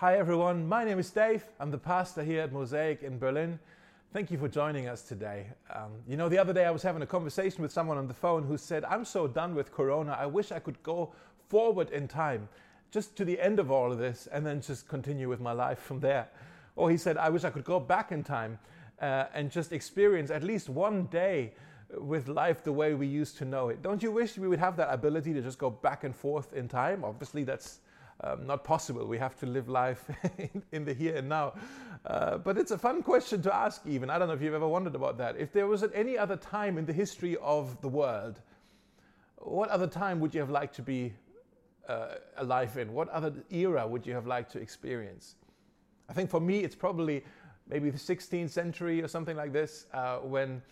Hi everyone, my name is Dave. I'm the pastor here at Mosaic in Berlin. Thank you for joining us today. Um, you know, the other day I was having a conversation with someone on the phone who said, I'm so done with Corona, I wish I could go forward in time, just to the end of all of this, and then just continue with my life from there. Or he said, I wish I could go back in time uh, and just experience at least one day with life the way we used to know it. Don't you wish we would have that ability to just go back and forth in time? Obviously, that's um, not possible. We have to live life in, in the here and now. Uh, but it's a fun question to ask, even. I don't know if you've ever wondered about that. If there was at any other time in the history of the world, what other time would you have liked to be uh, alive in? What other era would you have liked to experience? I think for me, it's probably maybe the 16th century or something like this, uh, when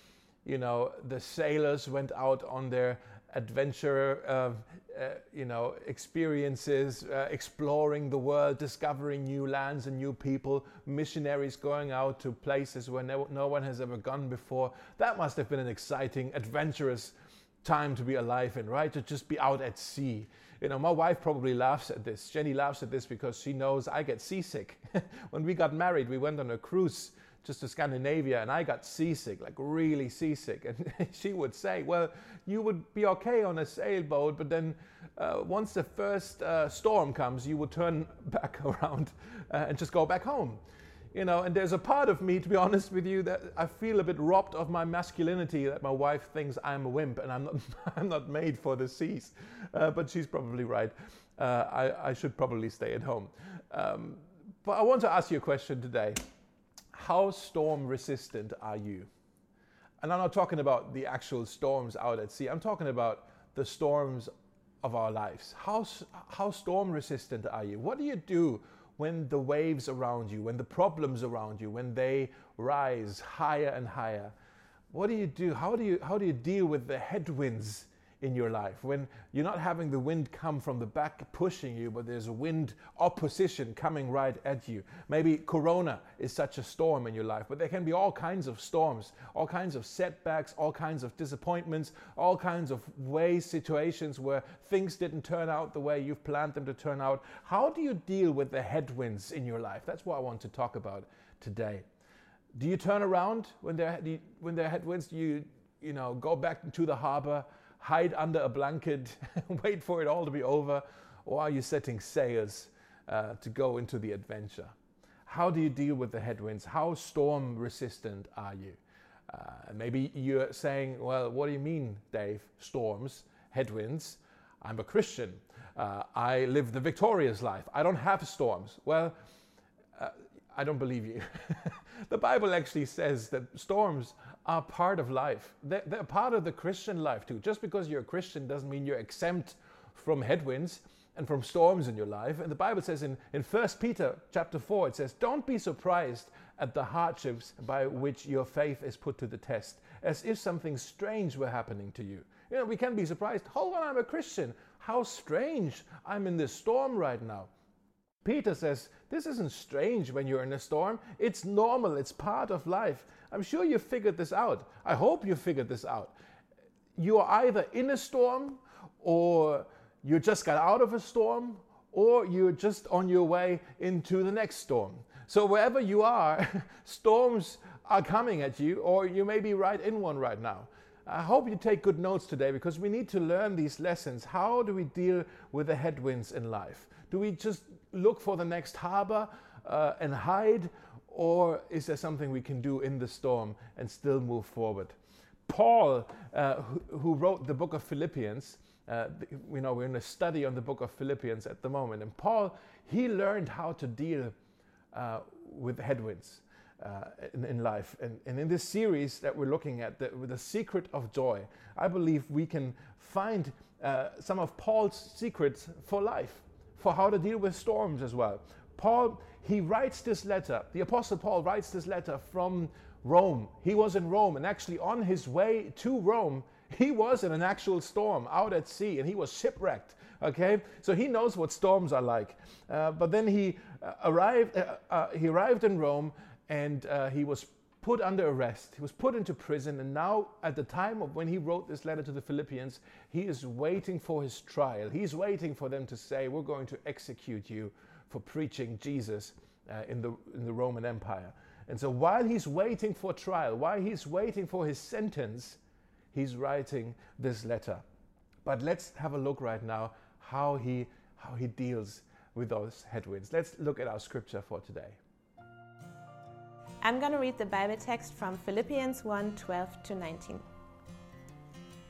you know the sailors went out on their adventure, uh, uh, you know, experiences, uh, exploring the world, discovering new lands and new people, missionaries going out to places where no, no one has ever gone before. That must have been an exciting, adventurous time to be alive in, right? To just be out at sea. You know, my wife probably laughs at this. Jenny laughs at this because she knows I get seasick. when we got married, we went on a cruise just to Scandinavia and I got seasick, like really seasick. And she would say, Well, you would be okay on a sailboat, but then uh, once the first uh, storm comes, you would turn back around uh, and just go back home you know, and there's a part of me, to be honest with you, that I feel a bit robbed of my masculinity. That my wife thinks I'm a wimp and I'm not, I'm not made for the seas. Uh, but she's probably right. Uh, I, I, should probably stay at home. Um, but I want to ask you a question today. How storm resistant are you? And I'm not talking about the actual storms out at sea. I'm talking about the storms of our lives. How, how storm resistant are you? What do you do when the waves around you, when the problems around you, when they rise higher and higher, what do you do? How do you, how do you deal with the headwinds in your life when you're not having the wind come from the back pushing you, but there's a wind opposition coming right at you? Maybe Corona is such a storm in your life, but there can be all kinds of storms, all kinds of setbacks, all kinds of disappointments, all kinds of ways, situations where things didn't turn out the way you've planned them to turn out. How do you deal with the headwinds in your life? That's what I want to talk about today. Do you turn around when there, when there are headwinds? Do you, you know, go back to the harbor? Hide under a blanket, wait for it all to be over, or are you setting sails uh, to go into the adventure? How do you deal with the headwinds? How storm resistant are you? Uh, maybe you're saying, well, what do you mean, Dave? Storms, headwinds. I'm a Christian. Uh, I live the victorious life. I don't have storms. Well, I don't believe you. the Bible actually says that storms are part of life. They're, they're, part of the Christian life too. Just because you're a Christian doesn't mean you're exempt from headwinds and from storms in your life. And the Bible says in, in 1 Peter chapter 4, it says, Don't be surprised at the hardships by which your faith is put to the test, as if something strange were happening to you. You know, we can be surprised. Hold on, I'm a Christian. How strange. I'm in this storm right now. Peter says, This isn't strange when you're in a storm. It's normal, it's part of life. I'm sure you figured this out. I hope you figured this out. You are either in a storm, or you just got out of a storm, or you're just on your way into the next storm. So, wherever you are, storms are coming at you, or you may be right in one right now. I hope you take good notes today because we need to learn these lessons. How do we deal with the headwinds in life? Do we just look for the next harbor uh, and hide? Or is there something we can do in the storm and still move forward? Paul, uh, who, who, wrote the book of Philippians, uh, you know, we're in a study on the book of Philippians at the moment. And Paul, he learned how to deal uh, with headwinds uh, in, in, life. And, and, in this series that we're looking at, the, the secret of joy, I believe we can find uh, some of Paul's secrets for life, for how to deal with storms as well. Paul, he writes this letter, the Apostle Paul writes this letter from Rome. He was in Rome, and actually on his way to Rome, he was in an actual storm out at sea and he was shipwrecked. Okay, so he knows what storms are like. Uh, but then he uh, arrived. Uh, uh he arrived in Rome and uh, he was put under arrest. He was put into prison, and now, at the time of when he wrote this letter to the Philippians, he is waiting for his trial. He's waiting for them to say, We're going to execute you for preaching Jesus uh, in, the, in the Roman Empire. And so while he's waiting for trial, while he's waiting for his sentence, he's writing this letter. But let's have a look right now how he, how he deals with those headwinds. Let's look at our scripture for today. I'm going to read the Bible text from Philippians 1 12 to 19.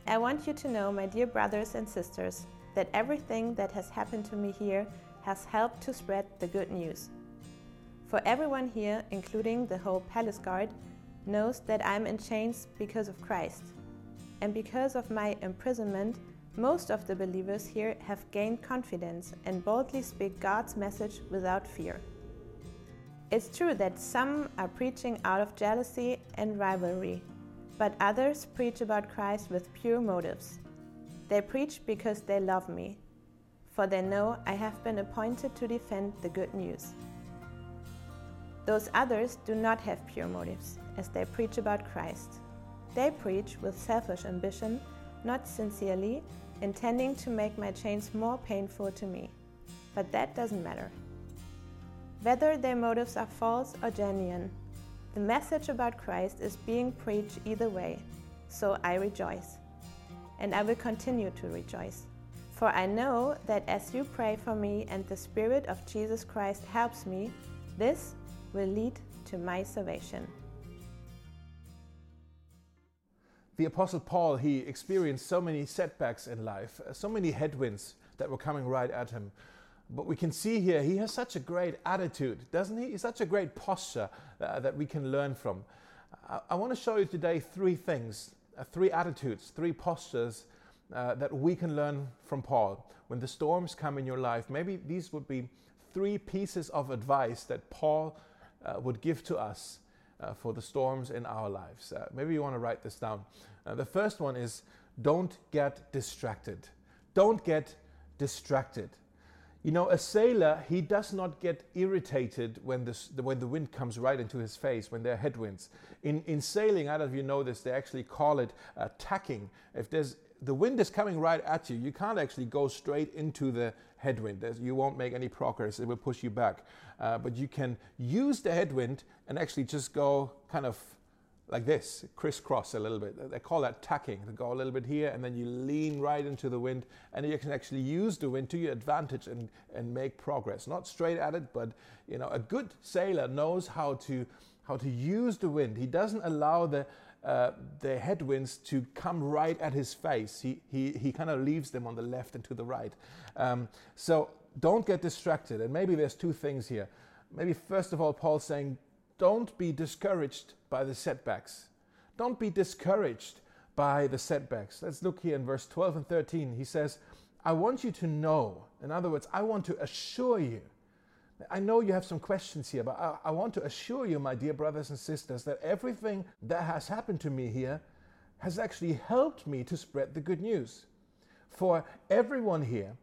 I want you to know, my dear brothers and sisters, that everything that has happened to me here has helped to spread the good news. For everyone here, including the whole palace guard, knows that I'm in chains because of Christ. And because of my imprisonment, most of the believers here have gained confidence and boldly speak God's message without fear. It's true that some are preaching out of jealousy and rivalry, but others preach about Christ with pure motives. They preach because they love me, for they know I have been appointed to defend the good news. Those others do not have pure motives, as they preach about Christ. They preach with selfish ambition, not sincerely, intending to make my chains more painful to me. But that doesn't matter. Whether their motives are false or genuine, the message about Christ is being preached either way, so I rejoice. And I will continue to rejoice. For I know that as you pray for me and the Spirit of Jesus Christ helps me, this will lead to my salvation. The Apostle Paul, he experienced so many setbacks in life, so many headwinds that were coming right at him. But we can see here, he has such a great attitude, doesn't he? He's such a great posture uh, that we can learn from. I, I want to show you today three things, uh, three attitudes, three postures uh, that we can learn from Paul. When the storms come in your life, maybe these would be three pieces of advice that Paul uh, would give to us uh, for the storms in our lives. Uh, maybe you want to write this down. The first one is don't get distracted. Don't get distracted. You know, a sailor, he does not get irritated when, this, when the wind comes right into his face, when there are headwinds. In, in sailing, I don't know if you know this, they actually call it uh, tacking. If there's, the wind is coming right at you, you can't actually go straight into the headwind. There's, you won't make any progress, it will push you back. Uh, but you can use the headwind and actually just go kind of like this, crisscross a little bit. They call that tacking. They go a little bit here and then you lean right into the wind and you can actually use the wind to your advantage and, and make progress. Not straight at it, but you know, a good sailor knows how to how to use the wind. He doesn't allow the uh, the headwinds to come right at his face. He, he, he kind of leaves them on the left and to the right. Um, so don't get distracted. And maybe there's two things here. Maybe first of all, Paul's saying, don't be discouraged by the setbacks. Don't be discouraged by the setbacks. Let's look here in verse 12 and 13. He says, I want you to know, in other words, I want to assure you. I know you have some questions here, but I, I, want to assure you, my dear brothers and sisters, that everything that has happened to me here has actually helped me to spread the good news. For everyone here,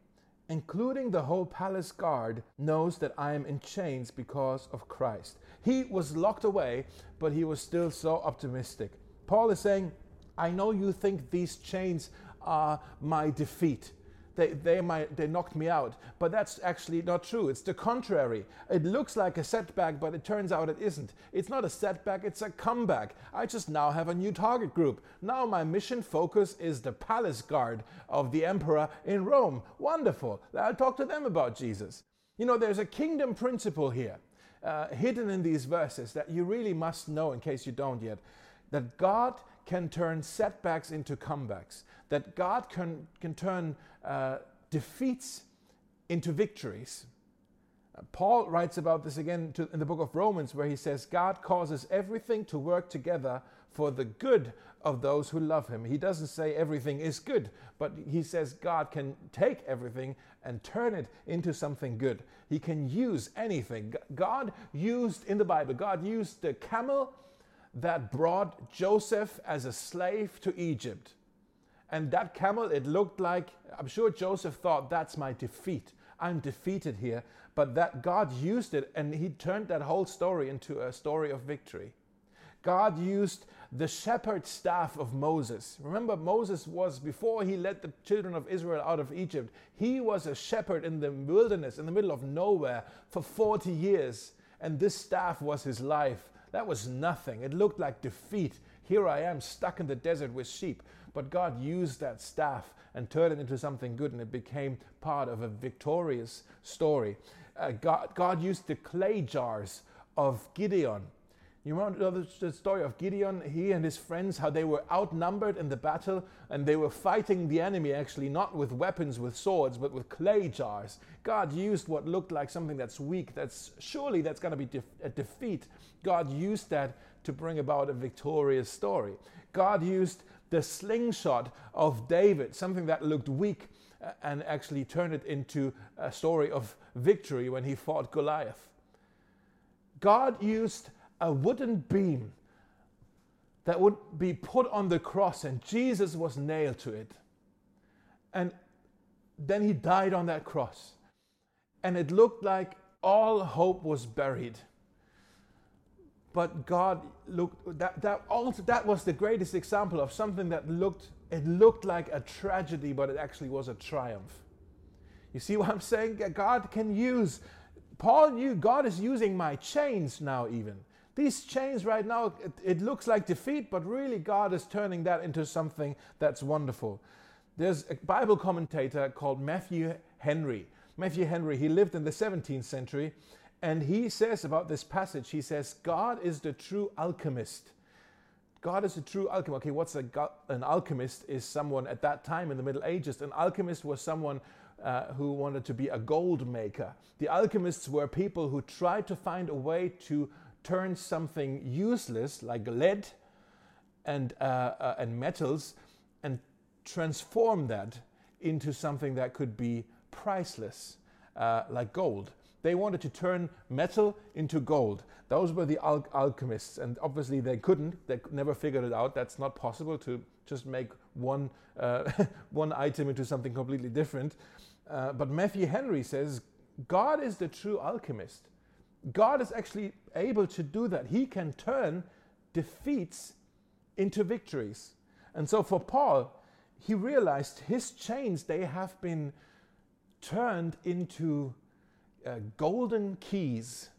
including the whole palace guard, knows that I am in chains because of Christ. He was locked away, but he was still so optimistic. Paul is saying, I know you think these chains are my defeat. They, they, might, they knocked me out, but that's actually not true. It's the contrary. It looks like a setback, but it turns out it isn't. It's not a setback, it's a comeback. I just now have a new target group. Now my mission focus is the palace guard of the emperor in Rome. Wonderful. I'll talk to them about Jesus. You know, there's a kingdom principle here uh, hidden in these verses that you really must know in case you don't yet that God can turn setbacks into comebacks, that God can, can turn uh, defeats into victories. Uh, Paul writes about this again to, in the book of Romans, where he says, God causes everything to work together for the good of those who love him. He doesn't say everything is good, but he says God can take everything and turn it into something good. He can use anything. God used in the Bible, God used the camel that brought Joseph as a slave to Egypt. And that camel, it looked like, I'm sure Joseph thought, that's my defeat. I'm defeated here. But that God used it and he turned that whole story into a story of victory. God used the shepherd staff of Moses. Remember, Moses was, before he led the children of Israel out of Egypt, he was a shepherd in the wilderness, in the middle of nowhere, for 40 years. And this staff was his life. That was nothing. It looked like defeat. Here I am stuck in the desert with sheep. But God used that staff and turned it into something good, and it became part of a victorious story. Uh, God, God used the clay jars of Gideon. You remember the story of Gideon? He and his friends, how they were outnumbered in the battle and they were fighting the enemy actually not with weapons, with swords, but with clay jars. God used what looked like something that's weak, that's surely that's going to be def- a defeat. God used that to bring about a victorious story. God used the slingshot of David, something that looked weak, and actually turned it into a story of victory when he fought Goliath. God used a wooden beam that would be put on the cross, and Jesus was nailed to it. And then he died on that cross. And it looked like all hope was buried. But God looked that that also that was the greatest example of something that looked it looked like a tragedy, but it actually was a triumph. You see what I'm saying? God can use Paul knew God is using my chains now, even. These chains right now, it, it, looks like defeat, but really God is turning that into something that's wonderful. There's a Bible commentator called Matthew Henry. Matthew Henry, he lived in the 17th century, and he says about this passage, he says, God is the true alchemist. God is a true alchemist. Okay, what's a, an alchemist? Is someone at that time in the Middle Ages. An alchemist was someone uh, who wanted to be a gold maker. The alchemists were people who tried to find a way to turn something useless like lead and, uh, uh, and metals and transform that into something that could be priceless, uh, like gold. They wanted to turn metal into gold. Those were the al- alchemists, and obviously they couldn't. They never figured it out. That's not possible to just make one, uh, one item into something completely different. Uh, but Matthew Henry says God is the true alchemist. God is actually able to do that. He can turn defeats into victories. And so for Paul, he realized his chains, they have been turned into uh, golden keys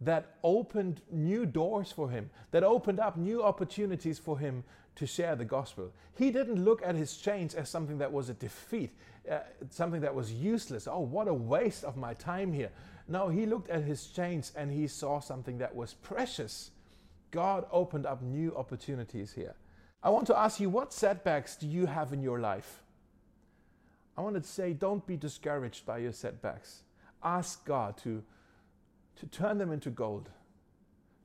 that opened new doors for him, that opened up new opportunities for him to share the gospel. He didn't look at his chains as something that was a defeat, uh, something that was useless. Oh, what a waste of my time here. No, he looked at his chains and he saw something that was precious. God opened up new opportunities here. I want to ask you, what setbacks do you have in your life? I want to say, don't be discouraged by your setbacks. Ask God to, to turn them into gold,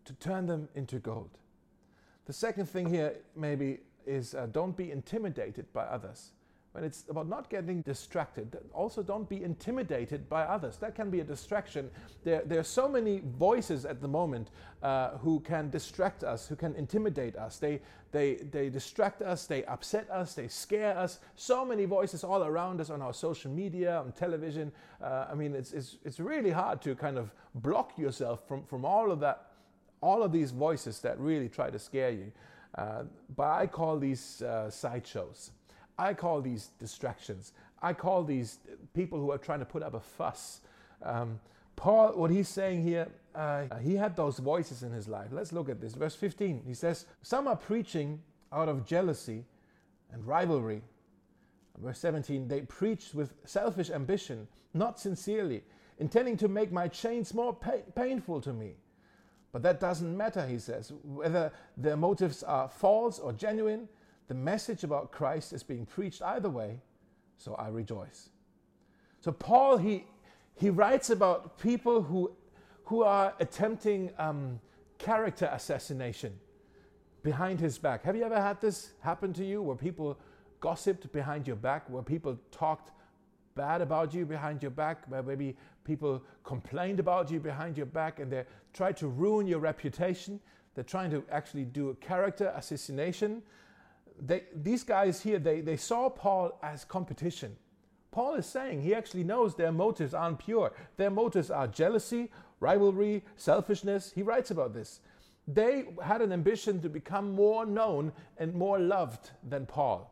to turn them into gold. The second thing here, maybe, is uh, don't be intimidated by others. When it's about not getting distracted, also don't be intimidated by others. That can be a distraction. There, there are so many voices at the moment uh, who can distract us, who can intimidate us. They, they, they distract us, they upset us, they scare us. So many voices all around us on our social media, on television. Uh, I mean, it's, it's, it's really hard to kind of block yourself from, from all of that all of these voices that really try to scare you. Uh, but I call these uh, sideshows. I call these distractions. I call these people who are trying to put up a fuss. Um, Paul, what he's saying here, uh, he had those voices in his life. Let's look at this. Verse 15, he says, Some are preaching out of jealousy and rivalry. Verse 17, they preach with selfish ambition, not sincerely, intending to make my chains more pa- painful to me. But that doesn't matter, he says. Whether their motives are false or genuine, the message about Christ is being preached either way, so I rejoice. So Paul, he, he writes about people who, who are attempting um, character assassination behind his back. Have you ever had this happen to you where people gossiped behind your back, where people talked bad about you behind your back, where maybe people complained about you behind your back and they tried to ruin your reputation. They're trying to actually do a character assassination. They, these guys here, they, they saw Paul as competition. Paul is saying he actually knows their motives aren't pure. Their motives are jealousy, rivalry, selfishness. He writes about this. They had an ambition to become more known and more loved than Paul.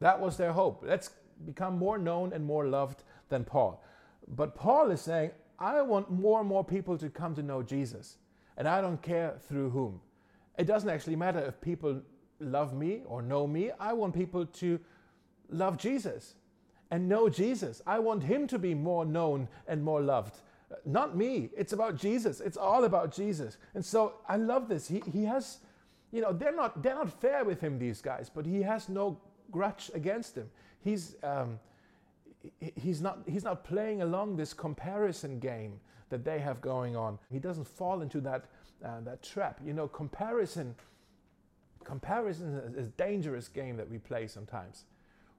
That was their hope. Let's become more known and more loved than Paul. But Paul is saying, I want more and more people to come to know Jesus. And I don't care through whom. It doesn't actually matter if people love me or know me. I want people to love Jesus and know Jesus. I want him to be more known and more loved. Not me. It's about Jesus. It's all about Jesus. And so I love this. He, he has, you know, they're not, they're not fair with him, these guys, but he has no grudge against them. He's, um, he's, not, he's not playing along this comparison game that they have going on. He doesn't fall into that, uh, that trap. You know, comparison, comparison is a dangerous game that we play sometimes,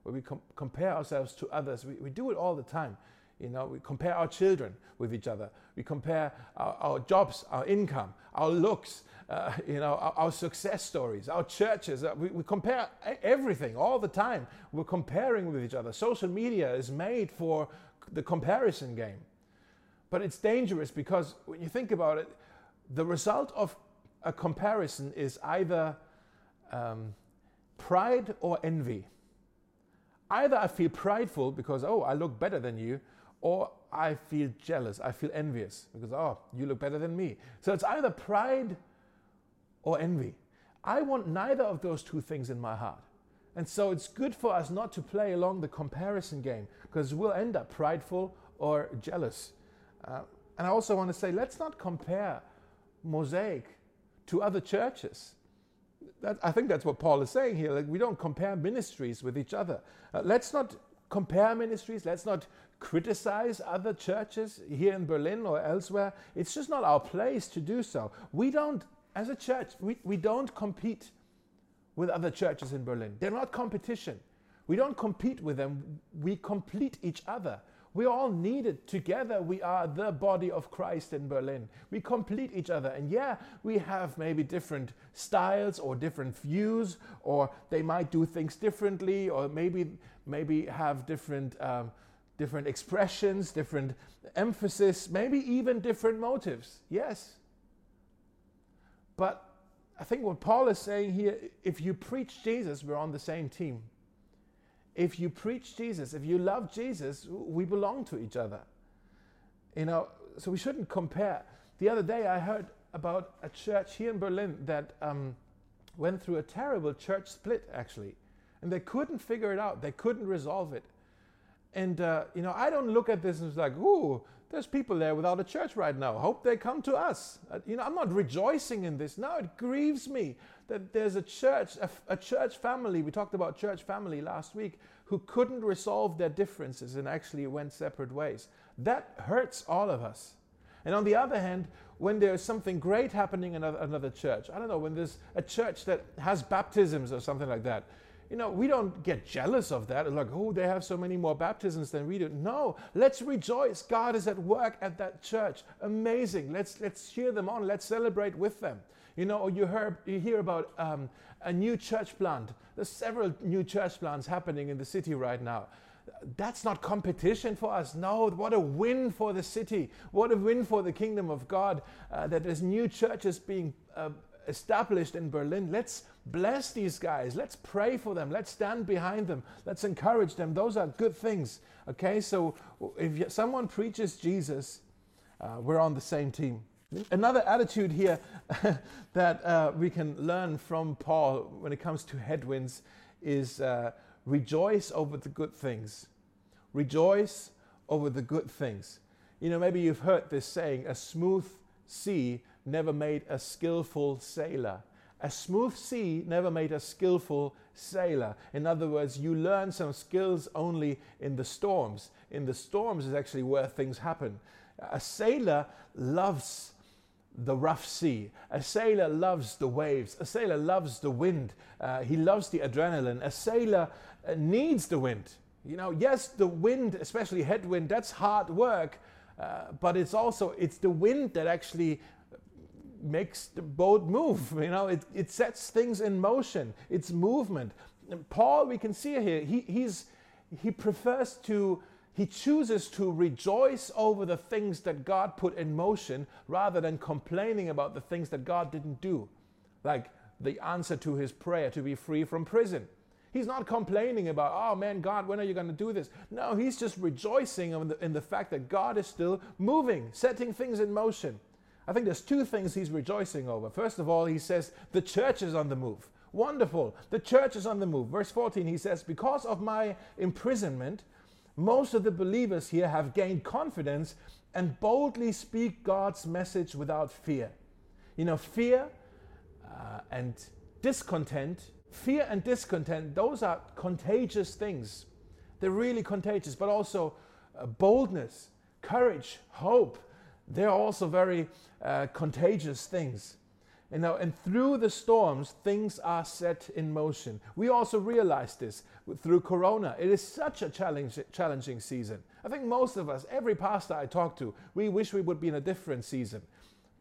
where we com- compare ourselves to others. We, we do it all the time. You know, we compare our children with each other. We compare our, our jobs, our income, our looks, uh, you know, our, our, success stories, our churches. Uh, we, we, compare everything all the time. We're comparing with each other. Social media is made for the comparison game. But it's dangerous because when you think about it, the result of a comparison is either um, pride or envy. Either I feel prideful because, oh, I look better than you, or I feel jealous, I feel envious because, oh, you look better than me. So it's either pride or envy. I want neither of those two things in my heart. And so it's good for us not to play along the comparison game because we'll end up prideful or jealous. Uh, and I also want to say, let's not compare Mosaic to other churches. That, I think that's what Paul is saying here. Like we don't compare ministries with each other. Uh, let's not compare ministries. Let's not criticize other churches here in Berlin or elsewhere. It's just not our place to do so. We don't, as a church, we, we don't compete with other churches in Berlin. They're not competition. We don't compete with them, we complete each other. We all need it. together. We are the body of Christ in Berlin. We complete each other. And yeah, we have maybe different styles or different views, or they might do things differently, or maybe maybe have different um, different expressions, different emphasis, maybe even different motives. Yes. But I think what Paul is saying here if you preach Jesus, we're on the same team. If you preach Jesus, if you love Jesus, we belong to each other. You know, so we shouldn't compare. The other day I heard about a church here in Berlin that um, went through a terrible church split, actually. And they couldn't figure it out, they couldn't resolve it. And, uh, you know, I don't look at this and it's like, ooh, there's people there without a church right now. Hope they come to us. Uh, you know, I'm not rejoicing in this. Now it grieves me that there's a church, a, a church family, we talked about church family last week, who couldn't resolve their differences and actually went separate ways. That hurts all of us. And on the other hand, when there's something great happening in another church, I don't know, when there's a church that has baptisms or something like that, you know, we don't get jealous of that. Like, oh, they have so many more baptisms than we do. No, let's rejoice. God is at work at that church. Amazing. Let's let's cheer them on. Let's celebrate with them. You know, you heard you hear about um, a new church plant. There's several new church plants happening in the city right now. That's not competition for us. No, what a win for the city. What a win for the kingdom of God uh, that there's new churches being uh, established in Berlin. Let's bless these guys. Let's pray for them. Let's stand behind them. Let's encourage them. Those are good things. Okay, so if someone preaches Jesus, uh, we're on the same team. Another attitude here that uh, we can learn from Paul when it comes to headwinds is uh, rejoice over the good things. Rejoice over the good things. You know, maybe you've heard this saying a smooth sea never made a skillful sailor. A smooth sea never made a skillful sailor. In other words, you learn some skills only in the storms. In the storms is actually where things happen. A sailor loves the rough sea. A sailor loves the waves. A sailor loves the wind. Uh, he loves the adrenaline. A sailor uh, needs the wind. You know, yes, the wind, especially headwind, that's hard work, uh, but it's also it's the wind that actually makes the boat move. You know, it, it sets things in motion. It's movement. And Paul, we can see here, he, he's, he prefers to he chooses to rejoice over the things that God put in motion rather than complaining about the things that God didn't do. Like the answer to his prayer to be free from prison. He's not complaining about, oh man, God, when are you going to do this? No, he's just rejoicing in the, in the fact that God is still moving, setting things in motion. I think there's two things he's rejoicing over. First of all, he says, the church is on the move. Wonderful. The church is on the move. Verse 14, he says, Because of my imprisonment, most of the believers here have gained confidence and boldly speak God's message without fear. You know, fear uh, and discontent, fear and discontent, those are contagious things. They're really contagious, but also uh, boldness, courage, hope, they're also very uh, contagious things. You know, and through the storms, things are set in motion. We also realize this through Corona. It is such a challenge, challenging season. I think most of us, every pastor I talk to, we wish we would be in a different season.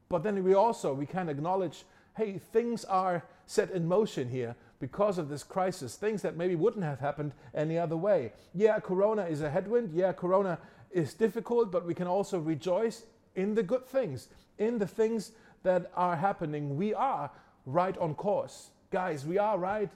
But then we also we can acknowledge, hey, things are set in motion here because of this crisis. Things that maybe wouldn't have happened any other way. Yeah, Corona is a headwind. Yeah, Corona is difficult, but we can also rejoice in the good things, in the things that are happening, we are right on course. Guys, we are right.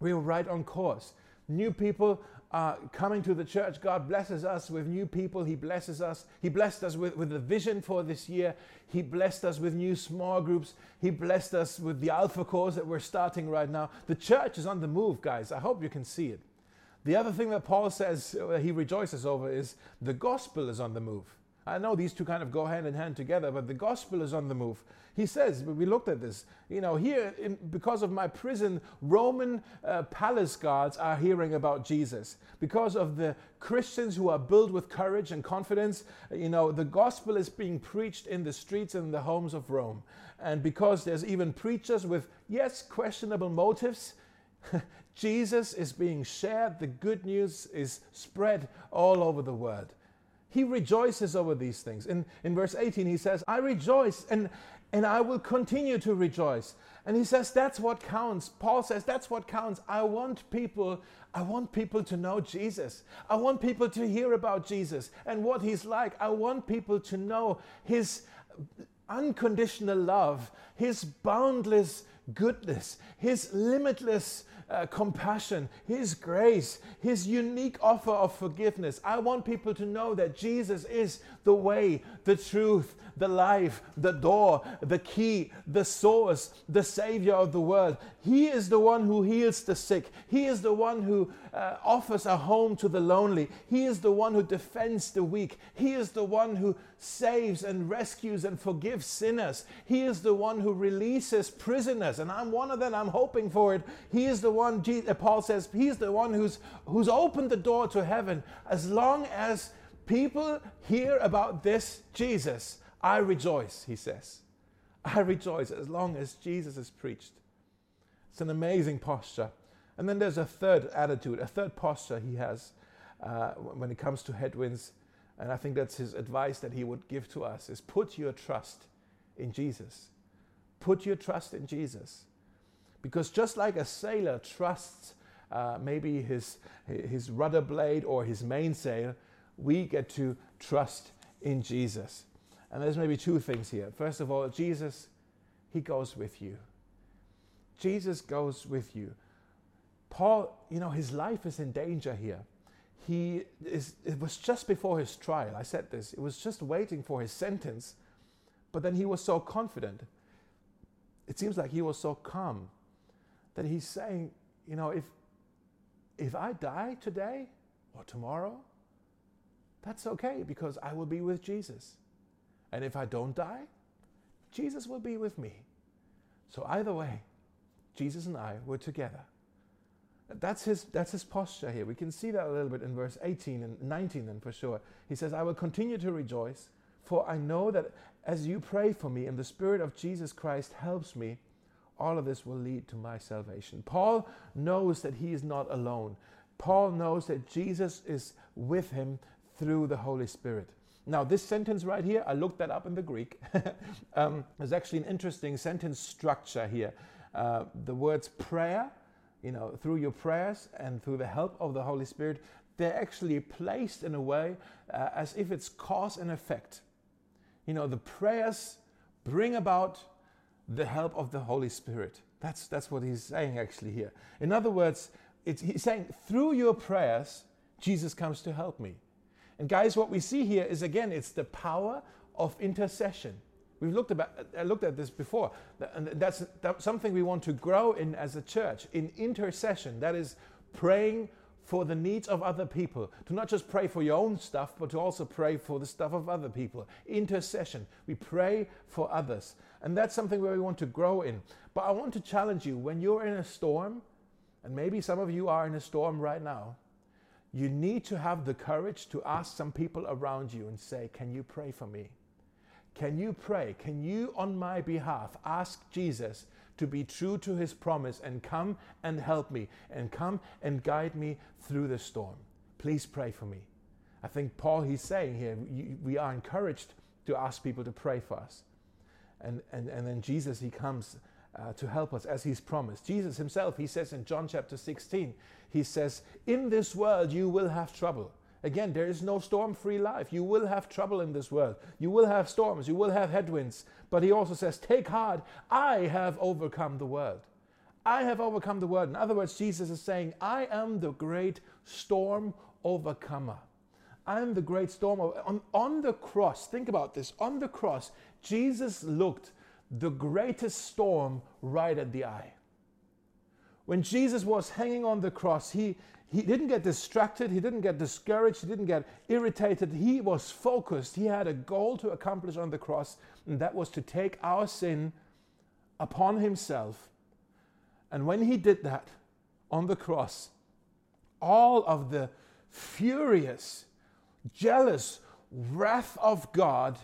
We are right on course. New people are coming to the church. God blesses us with new people. He blesses us. He blessed us with, with the vision for this year. He blessed us with new small groups. He blessed us with the Alpha course that we're starting right now. The church is on the move, guys. I hope you can see it. The other thing that Paul says uh, he rejoices over is the gospel is on the move. I know these two kind of go hand in hand together, but the gospel is on the move. He says, we looked at this, you know, here, in, because of my prison, Roman uh, palace guards are hearing about Jesus. Because of the Christians who are built with courage and confidence, you know, the gospel is being preached in the streets and the homes of Rome. And because there's even preachers with, yes, questionable motives, Jesus is being shared, the good news is spread all over the world. He rejoices over these things. In, in verse 18, he says, I rejoice and, and I will continue to rejoice. And he says, that's what counts. Paul says, that's what counts. I want people, I want people to know Jesus. I want people to hear about Jesus and what he's like. I want people to know his unconditional love, his boundless goodness, his limitless uh, compassion, His grace, His unique offer of forgiveness. I want people to know that Jesus is the way, the truth, the life, the door, the key, the source, the Savior of the world. He is the one who heals the sick. He is the one who uh, offers a home to the lonely. He is the one who defends the weak. He is the one who saves and rescues and forgives sinners. He is the one who releases prisoners. And I'm one of them. I'm hoping for it. He is the one, uh, Paul says, He's the one who's, who's opened the door to heaven. As long as people hear about this Jesus, I rejoice, he says. I rejoice as long as Jesus is preached. It's an amazing posture. And then there's a third attitude, a third posture he has uh, when it comes to headwinds. And I think that's his advice that he would give to us is put your trust in Jesus. Put your trust in Jesus. Because just like a sailor trusts uh, maybe his, his rudder blade or his mainsail, we get to trust in Jesus. And there's maybe two things here. First of all, Jesus, he goes with you. Jesus goes with you. Paul, you know, his life is in danger here. He is, it was just before his trial. I said this. It was just waiting for his sentence. But then he was so confident. It seems like he was so calm that he's saying, you know, if, if I die today or tomorrow, that's okay because I will be with Jesus. And if I don't die, Jesus will be with me. So either way, Jesus and I were together. That's his, that's his posture here. We can see that a little bit in verse 18 and 19, then for sure. He says, I will continue to rejoice, for I know that as you pray for me and the Spirit of Jesus Christ helps me, all of this will lead to my salvation. Paul knows that he is not alone. Paul knows that Jesus is with him through the Holy Spirit. Now, this sentence right here, I looked that up in the Greek. um, there's actually an interesting sentence structure here. Uh, the words prayer, you know, through your prayers and through the help of the Holy Spirit, they're actually placed in a way uh, as if it's cause and effect. You know, the prayers bring about the help of the Holy Spirit. That's, that's what he's saying actually here. In other words, he's saying, through your prayers, Jesus comes to help me. And guys, what we see here is again, it's the power of intercession. We've looked, about, uh, looked at this before. And that's, that's something we want to grow in as a church, in intercession. That is praying for the needs of other people. To not just pray for your own stuff, but to also pray for the stuff of other people. Intercession. We pray for others. And that's something where we want to grow in. But I want to challenge you when you're in a storm, and maybe some of you are in a storm right now, you need to have the courage to ask some people around you and say, Can you pray for me? Can you pray? Can you, on my behalf, ask Jesus to be true to his promise and come and help me and come and guide me through the storm? Please pray for me. I think Paul, he's saying here, we are encouraged to ask people to pray for us. And, and, and then Jesus, he comes uh, to help us as he's promised. Jesus himself, he says in John chapter 16, he says, In this world you will have trouble. Again, there is no storm free life. You will have trouble in this world. You will have storms. You will have headwinds. But he also says, Take heart, I have overcome the world. I have overcome the world. In other words, Jesus is saying, I am the great storm overcomer. I am the great storm. On, on the cross, think about this. On the cross, Jesus looked the greatest storm right at the eye. When Jesus was hanging on the cross, he, he didn't get distracted, he didn't get discouraged, he didn't get irritated. He was focused. He had a goal to accomplish on the cross, and that was to take our sin upon himself. And when he did that on the cross, all of the furious, jealous wrath of God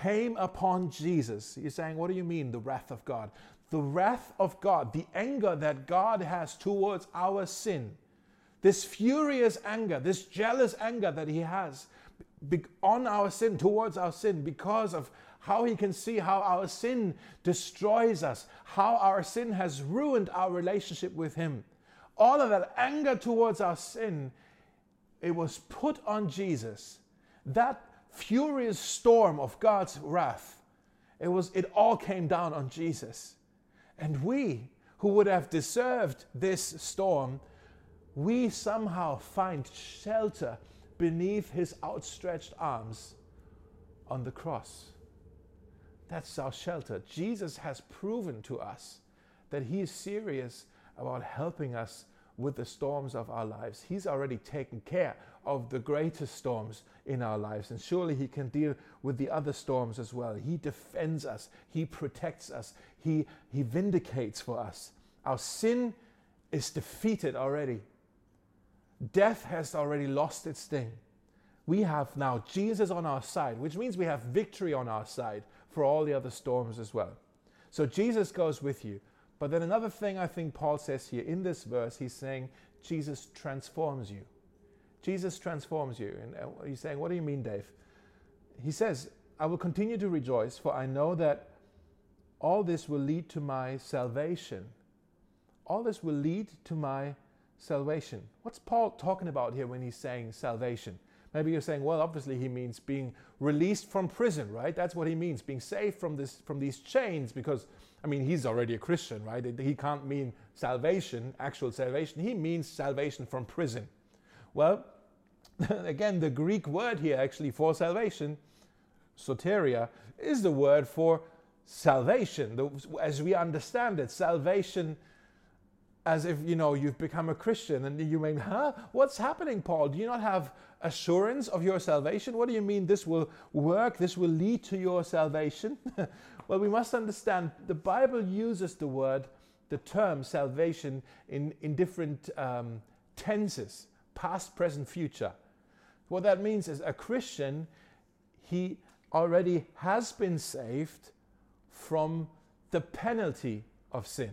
came upon Jesus. You're saying, What do you mean, the wrath of God? The wrath of God, the anger that God has towards our sin this furious anger, this jealous anger that he has on our sin, towards our sin, because of how he can see how our sin destroys us, how our sin has ruined our relationship with him. All of that anger towards our sin, it was put on Jesus. That furious storm of God's wrath, it was it all came down on Jesus. And we who would have deserved this storm we somehow find shelter beneath his outstretched arms on the cross. That's our shelter. Jesus has proven to us that he is serious about helping us with the storms of our lives. He's already taken care of the greatest storms in our lives, and surely He can deal with the other storms as well. He defends us, He protects us, He, he vindicates for us. Our sin is defeated already Death has already lost its sting. We have now Jesus on our side, which means we have victory on our side for all the other storms as well. So Jesus goes with you. But then another thing I think Paul says here in this verse, he's saying Jesus transforms you. Jesus transforms you. And uh, he's saying, What do you mean, Dave? He says, I will continue to rejoice, for I know that all this will lead to my salvation. All this will lead to my salvation. What's Paul talking about here when he's saying salvation? Maybe you're saying, well, obviously he means being released from prison, right? That's what he means, being saved from this from these chains, because I mean he's already a Christian, right? He can't mean salvation, actual salvation. He means salvation from prison. Well, again, the Greek word here actually for salvation, soteria, is the word for salvation. As we understand it, salvation as if you know you've become a Christian and you may, huh? What's happening, Paul? Do you not have assurance of your salvation? What do you mean this will work? This will lead to your salvation? well, we must understand the Bible uses the word, the term salvation in, in different um, tenses past, present, future. What that means is a Christian, he already has been saved from the penalty of sin.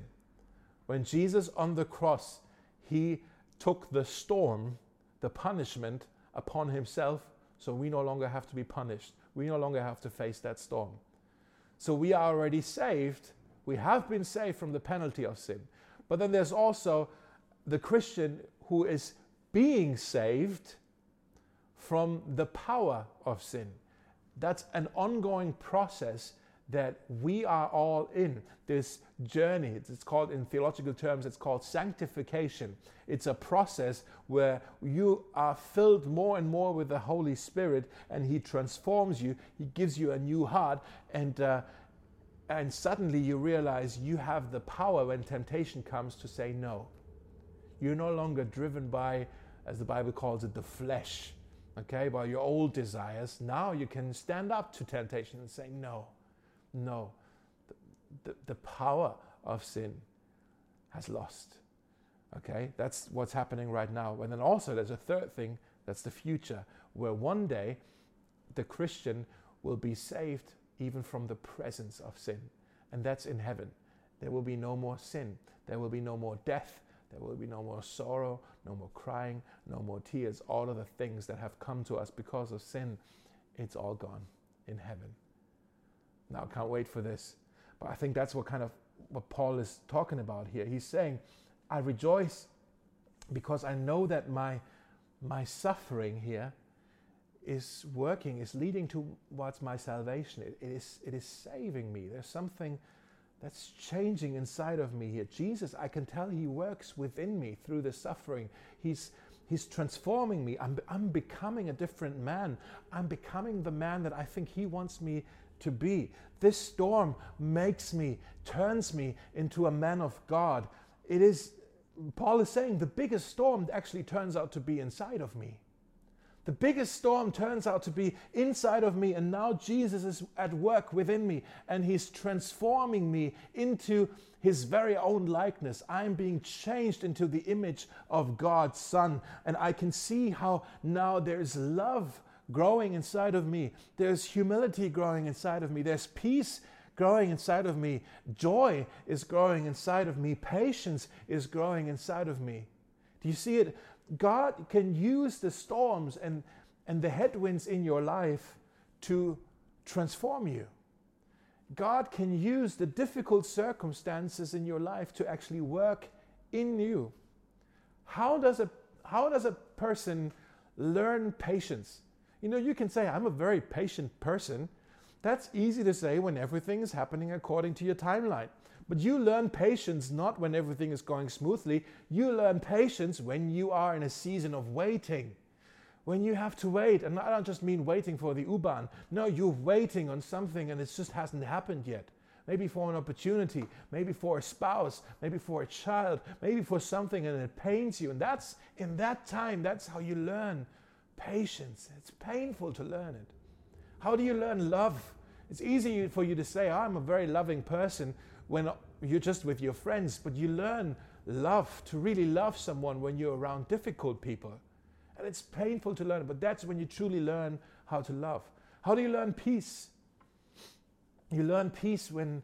When Jesus on the cross, he took the storm, the punishment upon himself, so we no longer have to be punished. We no longer have to face that storm. So we are already saved. We have been saved from the penalty of sin. But then there's also the Christian who is being saved from the power of sin. That's an ongoing process that we are all in this journey. It's called, in theological terms, it's called sanctification. It's a process where you are filled more and more with the Holy Spirit and He transforms you. He gives you a new heart, and, uh, and suddenly you realize you have the power when temptation comes to say no. You're no longer driven by, as the Bible calls it, the flesh, okay, by your old desires. Now you can stand up to temptation and say no no, the, the, the power of sin has lost. Okay, that's what's happening right now. And then also, there's a third thing that's the future, where one day the Christian will be saved even from the presence of sin. And that's in heaven. There will be no more sin. There will be no more death. There will be no more sorrow, no more crying, no more tears. All of the things that have come to us because of sin, it's all gone in heaven. Now, I can't wait for this. But I think that's what kind of what Paul is talking about here. He's saying, I rejoice because I know that my, my suffering here is working, is leading towards my salvation. It, it, is, it is saving me. There's something that's changing inside of me here. Jesus, I can tell He works within me through the suffering. He's, he's transforming me. I'm, I'm becoming a different man. I'm becoming the man that I think He wants me to be. This storm makes me, turns me into a man of God. It is, Paul is saying, the biggest storm actually turns out to be inside of me. The biggest storm turns out to be inside of me, and now Jesus is at work within me, and He's transforming me into His very own likeness. I'm being changed into the image of God's Son, and I can see how now there's love growing inside of me. There's humility growing inside of me. There's peace growing inside of me. Joy is growing inside of me. Patience is growing inside of me. Do you see it? God can use the storms and, and the headwinds in your life to transform you. God can use the difficult circumstances in your life to actually work in you. How does a, how does a person learn patience? You know, you can say, I'm a very patient person. That's easy to say when everything is happening according to your timeline. But you learn patience not when everything is going smoothly. You learn patience when you are in a season of waiting. When you have to wait, and I don't just mean waiting for the U-Bahn. No, you're waiting on something and it just hasn't happened yet. Maybe for an opportunity, maybe for a spouse, maybe for a child, maybe for something and it pains you. And that's in that time, that's how you learn Patience. It's painful to learn it. How do you learn love? It's easy for you to say, I'm a very loving person when you're just with your friends, but you learn love, to really love someone when you're around difficult people. And it's painful to learn, but that's when you truly learn how to love. How do you learn peace? You learn peace when,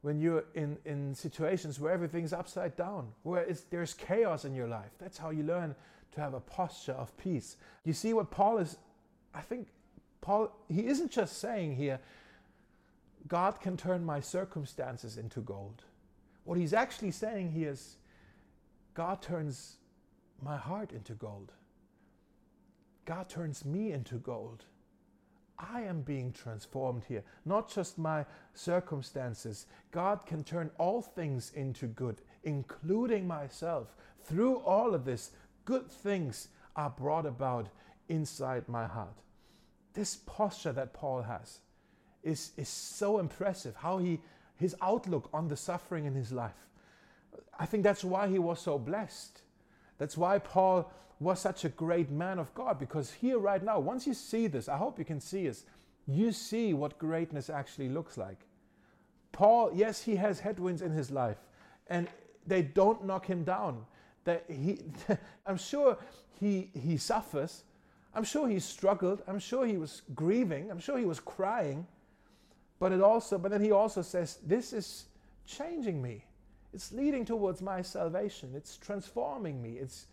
when you're in, in situations where everything's upside down, where there's chaos in your life. That's how you learn to have a posture of peace. You see what Paul is, I think Paul, he isn't just saying here, God can turn my circumstances into gold. What he's actually saying here is, God turns my heart into gold. God turns me into gold. I am being transformed here, not just my circumstances. God can turn all things into good, including myself. Through all of this, good things are brought about inside my heart. This posture that Paul has is, is so impressive, how he, his outlook on the suffering in his life. I think that's why he was so blessed. That's why Paul was such a great man of God, because here right now, once you see this, I hope you can see this, you see what greatness actually looks like. Paul, yes, he has headwinds in his life, and they don't knock him down that he, I'm sure he, he suffers. I'm sure he struggled. I'm sure he was grieving. I'm sure he was crying. But it also, but then he also says, this is changing me. It's leading towards my salvation. It's transforming me. It's,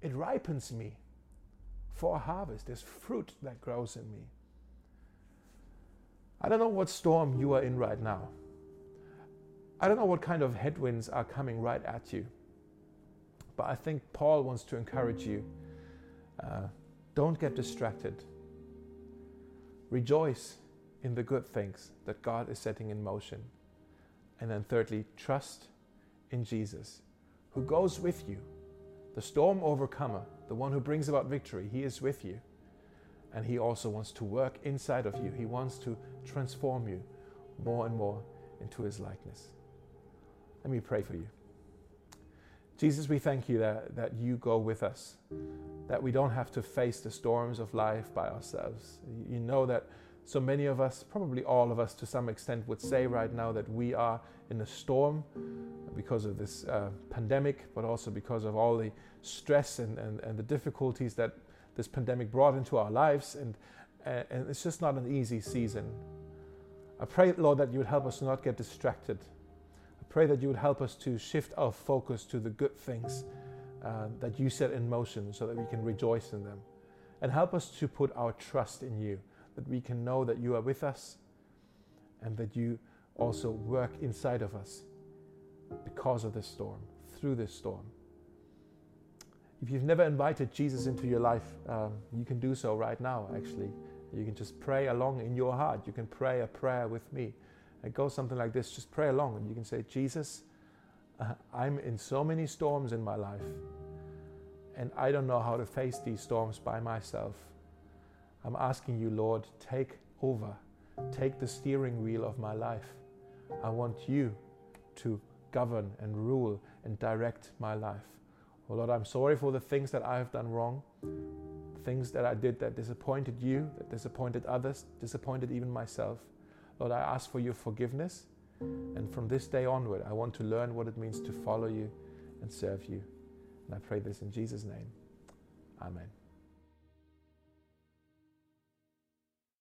it ripens me for a harvest. There's fruit that grows in me. I don't know what storm you are in right now. I don't know what kind of headwinds are coming right at you. But I think Paul wants to encourage you uh, don't get distracted. Rejoice in the good things that God is setting in motion. And then, thirdly, trust in Jesus, who goes with you, the storm overcomer, the one who brings about victory. He is with you. And He also wants to work inside of you, He wants to transform you more and more into His likeness. Let me pray for you. Jesus, we thank you that, that you go with us, that we don't have to face the storms of life by ourselves. You know that so many of us, probably all of us to some extent, would say right now that we are in a storm because of this uh, pandemic, but also because of all the stress and, and, and the difficulties that this pandemic brought into our lives. And, and it's just not an easy season. I pray, Lord, that you would help us not get distracted pray that you would help us to shift our focus to the good things uh, that you set in motion so that we can rejoice in them. And help us to put our trust in you, that we can know that you are with us and that you also work inside of us because of this storm, through this storm. If you've never invited Jesus into your life, um, you can do so right now, actually. You can just pray along in your heart. You can pray a prayer with me. It goes something like this just pray along and you can say, Jesus, uh, I'm in so many storms in my life, and I don't know how to face these storms by myself. I'm asking you, Lord, take over, take the steering wheel of my life. I want you to govern and rule and direct my life. Oh Lord, I'm sorry for the things that I have done wrong, things that I did that disappointed you, that disappointed others, disappointed even myself. Lord, I ask for your forgiveness. And from this day onward, I want to learn what it means to follow you and serve you. And I pray this in Jesus' name. Amen.